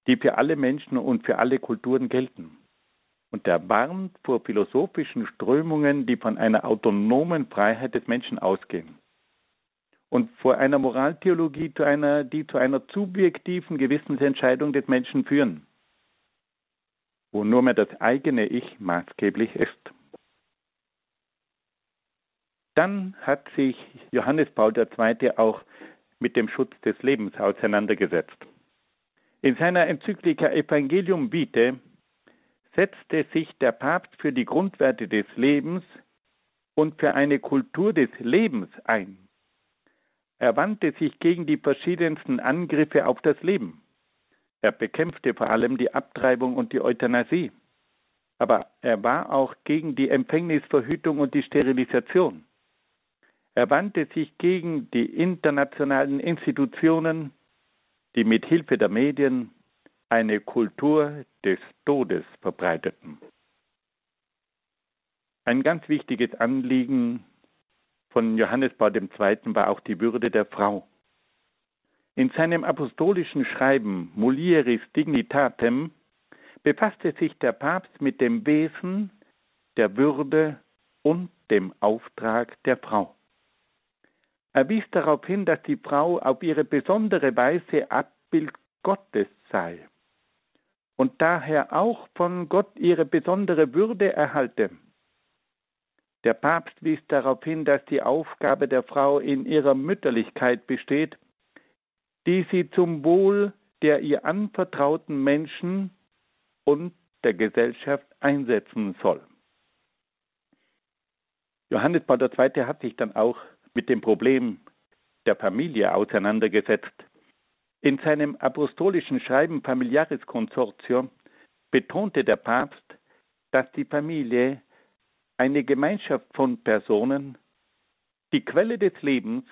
die für alle Menschen und für alle Kulturen gelten. Und er warnt vor philosophischen Strömungen, die von einer autonomen Freiheit des Menschen ausgehen und vor einer Moraltheologie, zu einer, die zu einer subjektiven Gewissensentscheidung des Menschen führen, wo nur mehr das eigene Ich maßgeblich ist. Dann hat sich Johannes Paul II. auch mit dem Schutz des Lebens auseinandergesetzt. In seiner Enzyklika Evangelium Vitae setzte sich der Papst für die Grundwerte des Lebens und für eine Kultur des Lebens ein. Er wandte sich gegen die verschiedensten Angriffe auf das Leben. Er bekämpfte vor allem die Abtreibung und die Euthanasie. Aber er war auch gegen die Empfängnisverhütung und die Sterilisation. Er wandte sich gegen die internationalen Institutionen, die mit Hilfe der Medien eine Kultur des Todes verbreiteten. Ein ganz wichtiges Anliegen von Johannes Paul II. war auch die Würde der Frau. In seinem apostolischen Schreiben Mulieris Dignitatem befasste sich der Papst mit dem Wesen, der Würde und dem Auftrag der Frau. Er wies darauf hin, dass die Frau auf ihre besondere Weise Abbild Gottes sei und daher auch von Gott ihre besondere Würde erhalte. Der Papst wies darauf hin, dass die Aufgabe der Frau in ihrer Mütterlichkeit besteht, die sie zum Wohl der ihr anvertrauten Menschen und der Gesellschaft einsetzen soll. Johannes Paul II. hat sich dann auch mit dem Problem der Familie auseinandergesetzt. In seinem apostolischen Schreiben Familiaris Consortio betonte der Papst, dass die Familie eine Gemeinschaft von Personen, die Quelle des Lebens,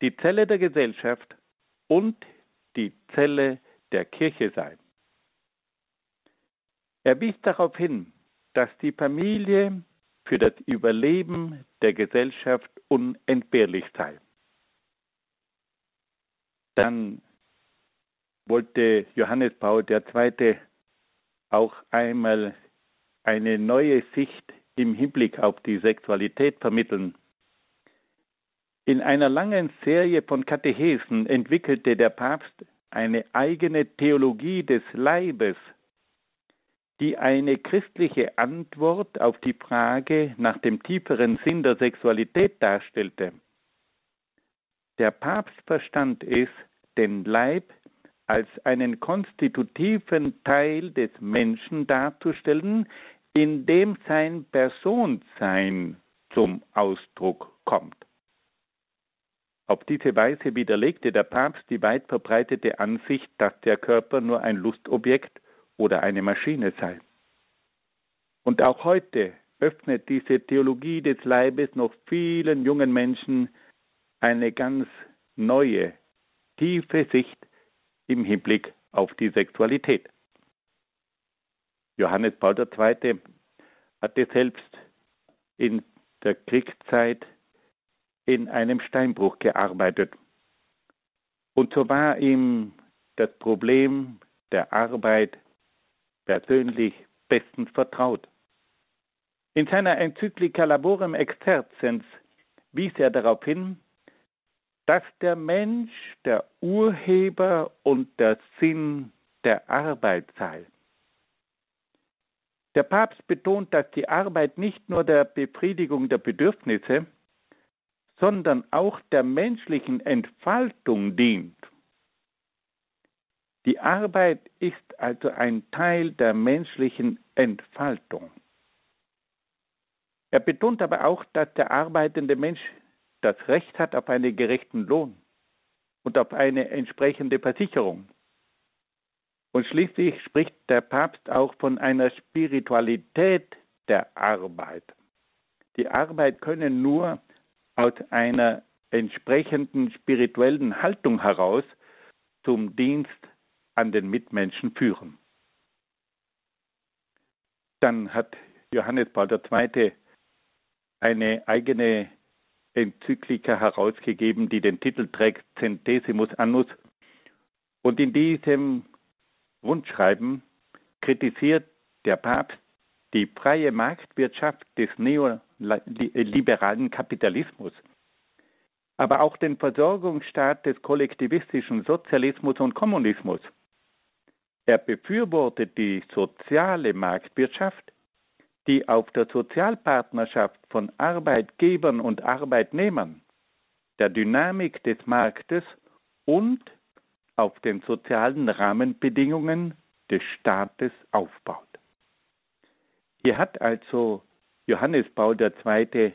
die Zelle der Gesellschaft und die Zelle der Kirche sei. Er wies darauf hin, dass die Familie für das Überleben der Gesellschaft unentbehrlich sei. Dann wollte Johannes Paul II. auch einmal eine neue Sicht im Hinblick auf die Sexualität vermitteln. In einer langen Serie von Katechesen entwickelte der Papst eine eigene Theologie des Leibes, die eine christliche Antwort auf die Frage nach dem tieferen Sinn der Sexualität darstellte. Der Papst verstand es, den Leib als einen konstitutiven Teil des Menschen darzustellen, in dem sein Personsein zum Ausdruck kommt. Auf diese Weise widerlegte der Papst die weit verbreitete Ansicht, dass der Körper nur ein Lustobjekt oder eine Maschine sei. Und auch heute öffnet diese Theologie des Leibes noch vielen jungen Menschen eine ganz neue, tiefe Sicht im Hinblick auf die Sexualität. Johannes Paul II. hatte selbst in der Kriegszeit in einem Steinbruch gearbeitet. Und so war ihm das Problem der Arbeit persönlich bestens vertraut. In seiner Enzyklika Laborem Exercens wies er darauf hin, dass der Mensch der Urheber und der Sinn der Arbeit sei. Der Papst betont, dass die Arbeit nicht nur der Befriedigung der Bedürfnisse, sondern auch der menschlichen Entfaltung dient. Die Arbeit ist also ein Teil der menschlichen Entfaltung. Er betont aber auch, dass der arbeitende Mensch das Recht hat auf einen gerechten Lohn und auf eine entsprechende Versicherung. Und schließlich spricht der Papst auch von einer Spiritualität der Arbeit. Die Arbeit könne nur aus einer entsprechenden spirituellen Haltung heraus zum Dienst an den Mitmenschen führen. Dann hat Johannes Paul II. eine eigene Enzyklika herausgegeben, die den Titel trägt Centesimus Annus. Und in diesem Rundschreiben kritisiert der Papst die freie Marktwirtschaft des neoliberalen Kapitalismus, aber auch den Versorgungsstaat des kollektivistischen Sozialismus und Kommunismus. Er befürwortet die soziale Marktwirtschaft, die auf der Sozialpartnerschaft von Arbeitgebern und Arbeitnehmern, der Dynamik des Marktes und auf den sozialen Rahmenbedingungen des Staates aufbaut. Hier hat also Johannes Paul II.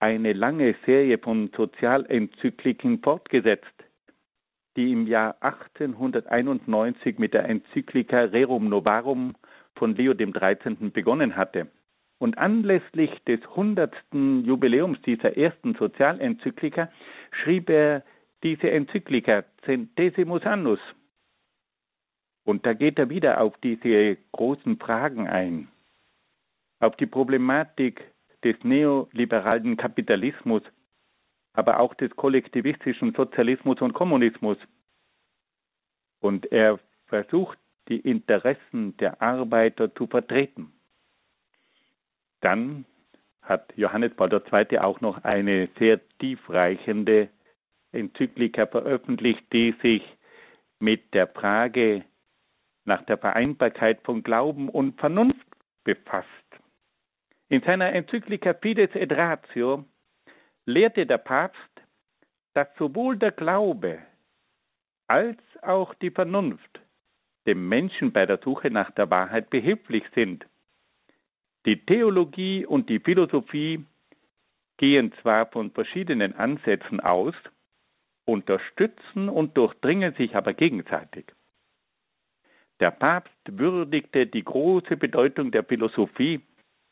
eine lange Serie von Sozialenzykliken fortgesetzt, die im Jahr 1891 mit der Enzyklika Rerum Novarum von Leo XIII. begonnen hatte. Und anlässlich des 100. Jubiläums dieser ersten Sozialenzyklika schrieb er diese Enzyklika Centesimus Annus. Und da geht er wieder auf diese großen Fragen ein, auf die Problematik des neoliberalen Kapitalismus, aber auch des kollektivistischen Sozialismus und Kommunismus. Und er versucht die Interessen der Arbeiter zu vertreten. Dann hat Johannes Paul II. auch noch eine sehr tiefreichende Enzyklika veröffentlicht, die sich mit der Frage nach der Vereinbarkeit von Glauben und Vernunft befasst. In seiner Enzyklika Fides et Ratio lehrte der Papst, dass sowohl der Glaube als auch die Vernunft dem Menschen bei der Suche nach der Wahrheit behilflich sind. Die Theologie und die Philosophie gehen zwar von verschiedenen Ansätzen aus, unterstützen und durchdringen sich aber gegenseitig. Der Papst würdigte die große Bedeutung der Philosophie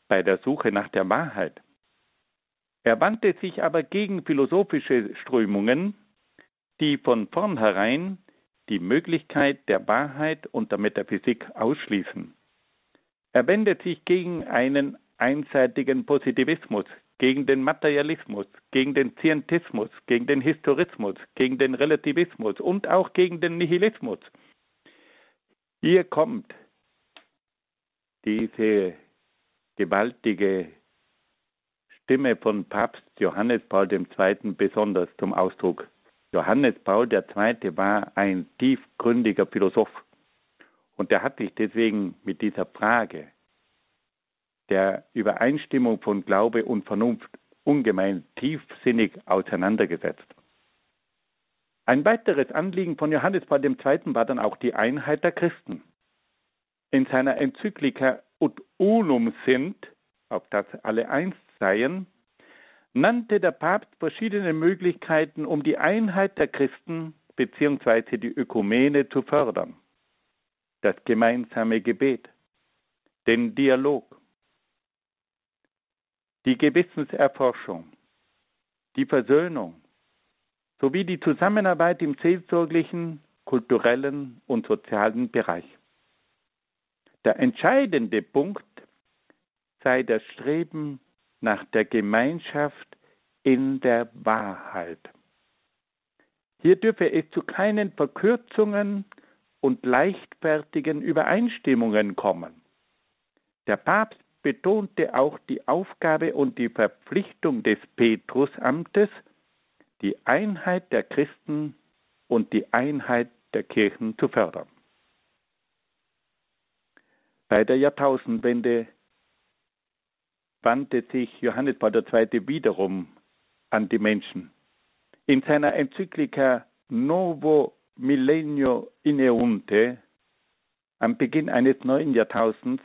bei der Suche nach der Wahrheit. Er wandte sich aber gegen philosophische Strömungen, die von vornherein die Möglichkeit der Wahrheit und der Metaphysik ausschließen. Er wendet sich gegen einen einseitigen Positivismus, gegen den Materialismus, gegen den Scientismus, gegen den Historismus, gegen den Relativismus und auch gegen den Nihilismus. Hier kommt diese gewaltige Stimme von Papst Johannes Paul II. besonders zum Ausdruck. Johannes Paul II. war ein tiefgründiger Philosoph und er hat sich deswegen mit dieser Frage der Übereinstimmung von Glaube und Vernunft ungemein tiefsinnig auseinandergesetzt. Ein weiteres Anliegen von Johannes Paul II. war dann auch die Einheit der Christen. In seiner Enzyklika Ut Unum sind, auf das alle eins seien, nannte der Papst verschiedene Möglichkeiten, um die Einheit der Christen bzw. die Ökumene zu fördern. Das gemeinsame Gebet, den Dialog, die Gewissenserforschung, die Versöhnung sowie die Zusammenarbeit im seelsorglichen, kulturellen und sozialen Bereich. Der entscheidende Punkt sei das Streben nach der Gemeinschaft in der Wahrheit. Hier dürfe es zu keinen Verkürzungen und leichtfertigen Übereinstimmungen kommen. Der Papst betonte auch die Aufgabe und die Verpflichtung des Petrusamtes, die Einheit der Christen und die Einheit der Kirchen zu fördern. Bei der Jahrtausendwende wandte sich Johannes Paul II. wiederum an die Menschen. In seiner Enzyklika Novo Millennio Ineunte am Beginn eines neuen Jahrtausends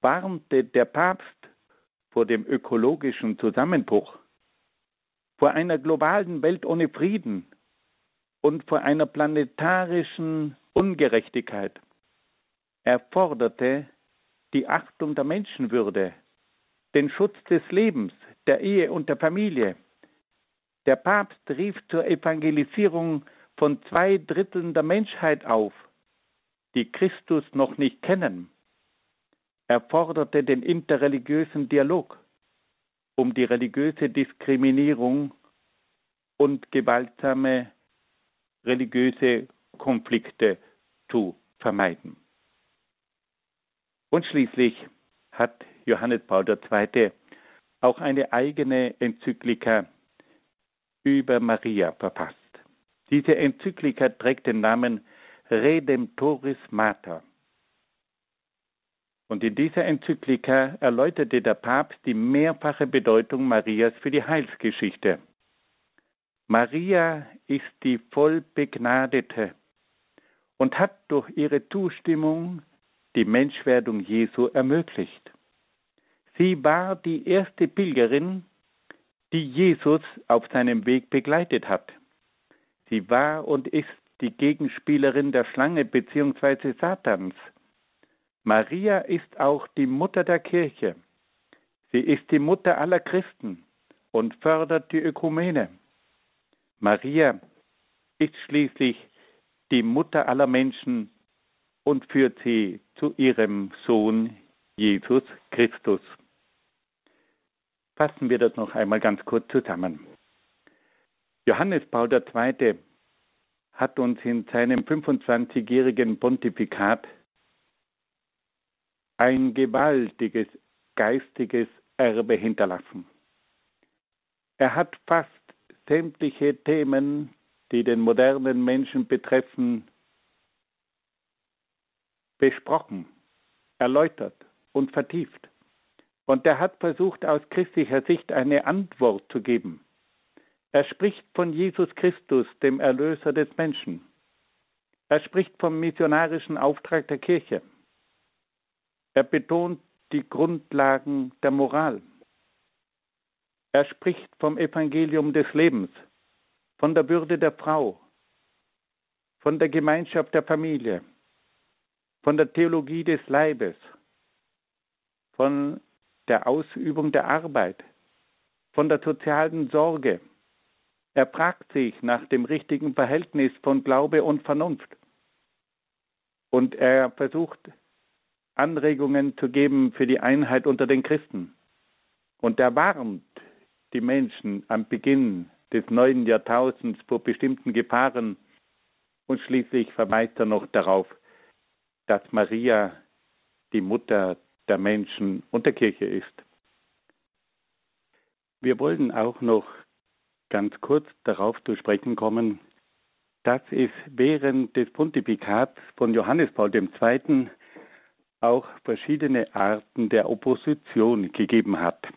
warnte der Papst vor dem ökologischen Zusammenbruch, vor einer globalen Welt ohne Frieden und vor einer planetarischen Ungerechtigkeit. Er forderte die Achtung der Menschenwürde, den Schutz des Lebens, der Ehe und der Familie. Der Papst rief zur Evangelisierung von zwei Dritteln der Menschheit auf, die Christus noch nicht kennen. Er forderte den interreligiösen Dialog, um die religiöse Diskriminierung und gewaltsame religiöse Konflikte zu vermeiden. Und schließlich hat Johannes Paul II. auch eine eigene Enzyklika über Maria verfasst. Diese Enzyklika trägt den Namen Redemptoris Mater. Und in dieser Enzyklika erläuterte der Papst die mehrfache Bedeutung Marias für die Heilsgeschichte. Maria ist die Vollbegnadete und hat durch ihre Zustimmung die Menschwerdung Jesu ermöglicht. Sie war die erste Pilgerin, die Jesus auf seinem Weg begleitet hat. Sie war und ist die Gegenspielerin der Schlange bzw. Satans Maria ist auch die Mutter der Kirche. Sie ist die Mutter aller Christen und fördert die Ökumene. Maria ist schließlich die Mutter aller Menschen und führt sie zu ihrem Sohn Jesus Christus. Fassen wir das noch einmal ganz kurz zusammen. Johannes Paul II. hat uns in seinem 25-jährigen Pontifikat ein gewaltiges geistiges Erbe hinterlassen. Er hat fast sämtliche Themen, die den modernen Menschen betreffen, besprochen, erläutert und vertieft. Und er hat versucht, aus christlicher Sicht eine Antwort zu geben. Er spricht von Jesus Christus, dem Erlöser des Menschen. Er spricht vom missionarischen Auftrag der Kirche. Er betont die Grundlagen der Moral. Er spricht vom Evangelium des Lebens, von der Würde der Frau, von der Gemeinschaft der Familie, von der Theologie des Leibes, von der Ausübung der Arbeit, von der sozialen Sorge. Er fragt sich nach dem richtigen Verhältnis von Glaube und Vernunft. Und er versucht Anregungen zu geben für die Einheit unter den Christen. Und er warnt die Menschen am Beginn des neuen Jahrtausends vor bestimmten Gefahren und schließlich verweist er noch darauf, dass Maria die Mutter der Menschen und der Kirche ist. Wir wollen auch noch ganz kurz darauf zu sprechen kommen, dass es während des Pontifikats von Johannes Paul II auch verschiedene Arten der Opposition gegeben hat.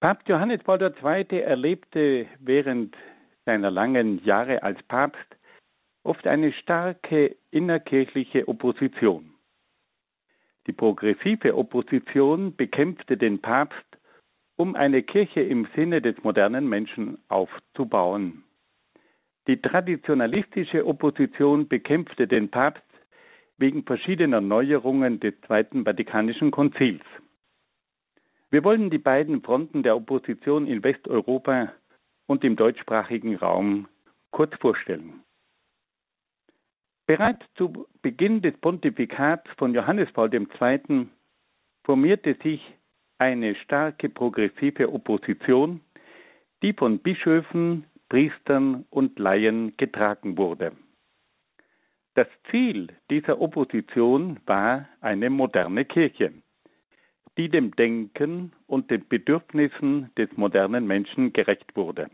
Papst Johannes Paul II. erlebte während seiner langen Jahre als Papst oft eine starke innerkirchliche Opposition. Die progressive Opposition bekämpfte den Papst, um eine Kirche im Sinne des modernen Menschen aufzubauen. Die traditionalistische Opposition bekämpfte den Papst wegen verschiedener Neuerungen des Zweiten Vatikanischen Konzils. Wir wollen die beiden Fronten der Opposition in Westeuropa und im deutschsprachigen Raum kurz vorstellen. Bereits zu Beginn des Pontifikats von Johannes Paul II. formierte sich eine starke progressive Opposition, die von Bischöfen, Priestern und Laien getragen wurde. Das Ziel dieser Opposition war eine moderne Kirche, die dem Denken und den Bedürfnissen des modernen Menschen gerecht wurde.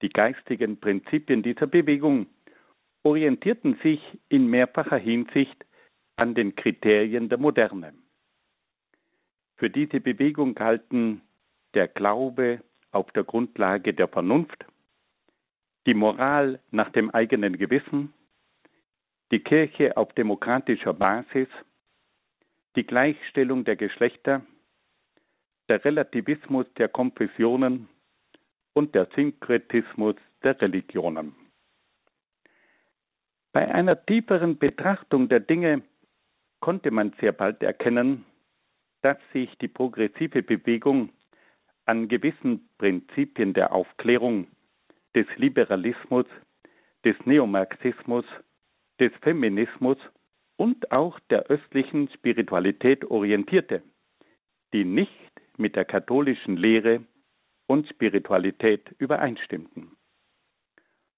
Die geistigen Prinzipien dieser Bewegung orientierten sich in mehrfacher Hinsicht an den Kriterien der Moderne. Für diese Bewegung galten der Glaube auf der Grundlage der Vernunft, die Moral nach dem eigenen Gewissen, die Kirche auf demokratischer Basis, die Gleichstellung der Geschlechter, der Relativismus der Konfessionen und der Synkretismus der Religionen. Bei einer tieferen Betrachtung der Dinge konnte man sehr bald erkennen, dass sich die progressive Bewegung an gewissen Prinzipien der Aufklärung, des Liberalismus, des Neomarxismus, des Feminismus und auch der östlichen Spiritualität orientierte, die nicht mit der katholischen Lehre und Spiritualität übereinstimmten.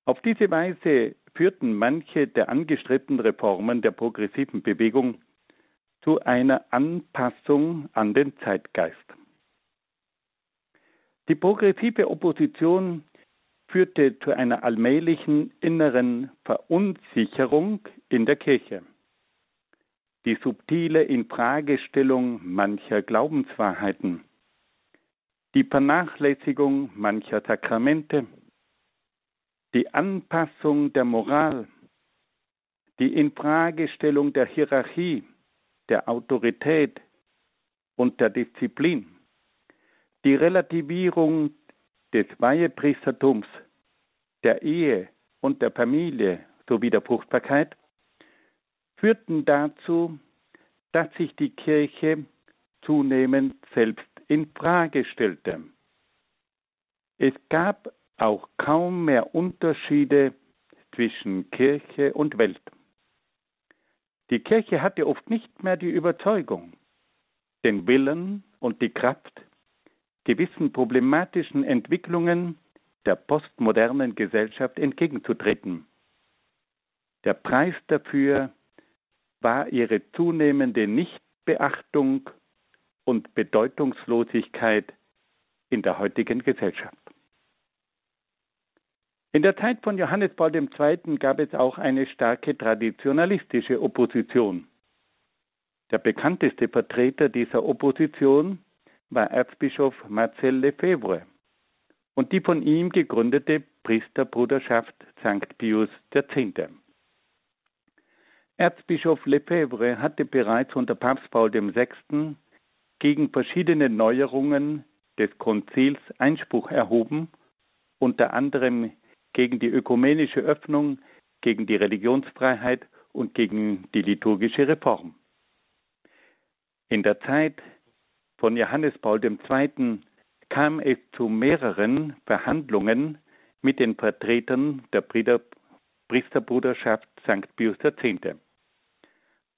Auf diese Weise führten manche der angestrebten Reformen der progressiven Bewegung zu einer Anpassung an den Zeitgeist. Die progressive Opposition führte zu einer allmählichen inneren Verunsicherung in der Kirche. Die subtile Infragestellung mancher Glaubenswahrheiten, die Vernachlässigung mancher Sakramente, die Anpassung der Moral, die Infragestellung der Hierarchie, der Autorität und der Disziplin, die Relativierung des Weihepriestertums, der Ehe und der Familie sowie der Fruchtbarkeit führten dazu, dass sich die Kirche zunehmend selbst in Frage stellte. Es gab auch kaum mehr Unterschiede zwischen Kirche und Welt. Die Kirche hatte oft nicht mehr die Überzeugung, den Willen und die Kraft, gewissen problematischen Entwicklungen der postmodernen Gesellschaft entgegenzutreten. Der Preis dafür war ihre zunehmende Nichtbeachtung und Bedeutungslosigkeit in der heutigen Gesellschaft. In der Zeit von Johannes Paul II. gab es auch eine starke traditionalistische Opposition. Der bekannteste Vertreter dieser Opposition war Erzbischof Marcel Lefebvre und die von ihm gegründete Priesterbruderschaft St. Pius X. Erzbischof Lefebvre hatte bereits unter Papst Paul VI. gegen verschiedene Neuerungen des Konzils Einspruch erhoben, unter anderem gegen die ökumenische Öffnung, gegen die Religionsfreiheit und gegen die liturgische Reform. In der Zeit von Johannes Paul II. kam es zu mehreren Verhandlungen mit den Vertretern der Priesterbruderschaft St. Pius X.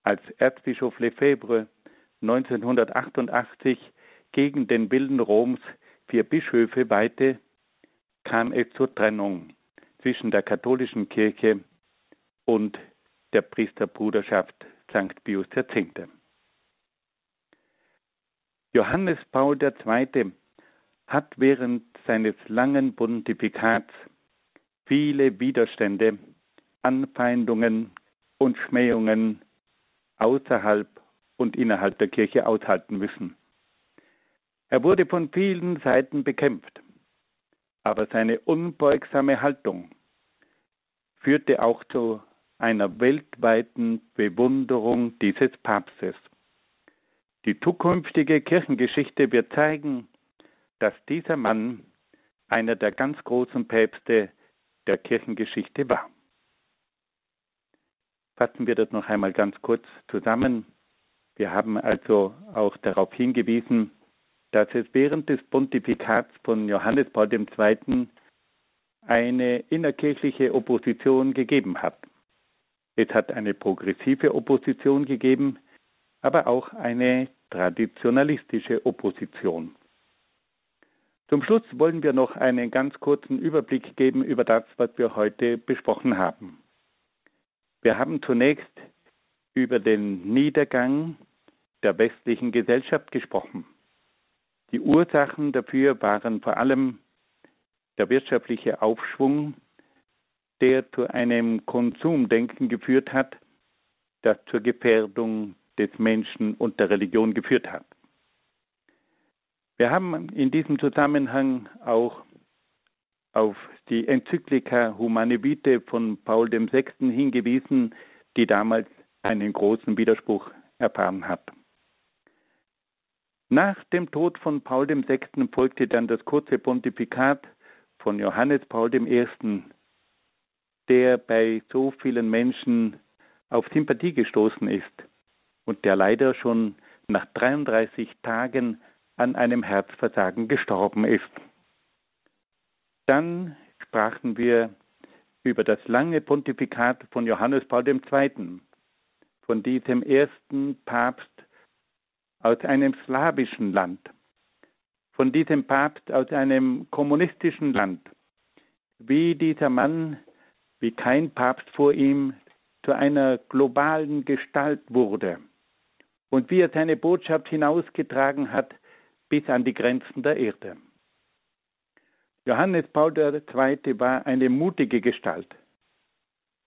Als Erzbischof Lefebvre 1988 gegen den Willen Roms vier Bischöfe weihte, kam es zur Trennung zwischen der katholischen Kirche und der Priesterbruderschaft St. Pius X. Johannes Paul II. hat während seines langen Pontifikats viele Widerstände, Anfeindungen und Schmähungen außerhalb und innerhalb der Kirche aushalten müssen. Er wurde von vielen Seiten bekämpft, aber seine unbeugsame Haltung führte auch zu einer weltweiten Bewunderung dieses Papstes. Die zukünftige Kirchengeschichte wird zeigen, dass dieser Mann einer der ganz großen Päpste der Kirchengeschichte war. Fassen wir das noch einmal ganz kurz zusammen. Wir haben also auch darauf hingewiesen, dass es während des Pontifikats von Johannes Paul II eine innerkirchliche Opposition gegeben hat. Es hat eine progressive Opposition gegeben, aber auch eine traditionalistische Opposition. Zum Schluss wollen wir noch einen ganz kurzen Überblick geben über das, was wir heute besprochen haben. Wir haben zunächst über den Niedergang der westlichen Gesellschaft gesprochen. Die Ursachen dafür waren vor allem der wirtschaftliche Aufschwung, der zu einem Konsumdenken geführt hat, das zur Gefährdung des Menschen und der Religion geführt hat. Wir haben in diesem Zusammenhang auch auf die Enzyklika Humane Vitae von Paul VI. hingewiesen, die damals einen großen Widerspruch erfahren hat. Nach dem Tod von Paul VI. folgte dann das kurze Pontifikat von Johannes Paul I., der bei so vielen Menschen auf Sympathie gestoßen ist und der leider schon nach 33 Tagen an einem Herzversagen gestorben ist. Dann sprachen wir über das lange Pontifikat von Johannes Paul II., von diesem ersten Papst aus einem slawischen Land, von diesem Papst aus einem kommunistischen Land, wie dieser Mann, wie kein Papst vor ihm, zu einer globalen Gestalt wurde und wie er seine Botschaft hinausgetragen hat bis an die Grenzen der Erde. Johannes Paul II. war eine mutige Gestalt,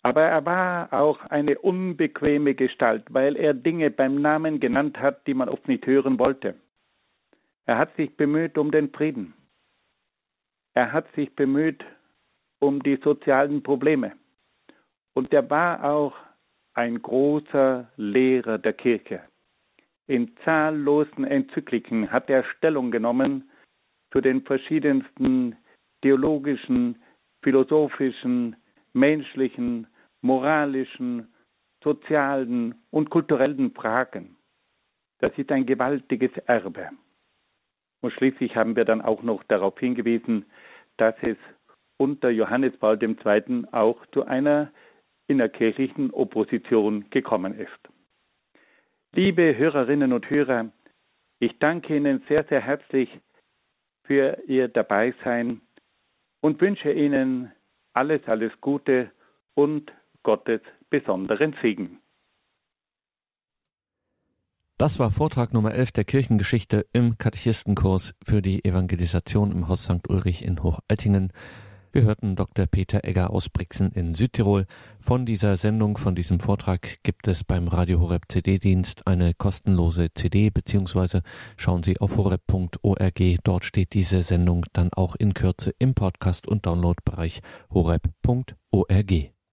aber er war auch eine unbequeme Gestalt, weil er Dinge beim Namen genannt hat, die man oft nicht hören wollte. Er hat sich bemüht um den Frieden. Er hat sich bemüht um die sozialen Probleme. Und er war auch ein großer Lehrer der Kirche. In zahllosen Enzykliken hat er Stellung genommen zu den verschiedensten theologischen, philosophischen, menschlichen, moralischen, sozialen und kulturellen Fragen. Das ist ein gewaltiges Erbe. Und schließlich haben wir dann auch noch darauf hingewiesen, dass es unter Johannes Paul II. auch zu einer innerkirchlichen Opposition gekommen ist. Liebe Hörerinnen und Hörer, ich danke Ihnen sehr, sehr herzlich für Ihr Dabeisein und wünsche Ihnen alles, alles Gute und Gottes besonderen Segen. Das war Vortrag Nummer 11 der Kirchengeschichte im Katechistenkurs für die Evangelisation im Haus St. Ulrich in Hochaltingen. Wir hörten Dr. Peter Egger aus Brixen in Südtirol. Von dieser Sendung, von diesem Vortrag gibt es beim Radio Horeb CD-Dienst eine kostenlose CD, beziehungsweise schauen Sie auf horeb.org. Dort steht diese Sendung dann auch in Kürze im Podcast- und Downloadbereich horeb.org.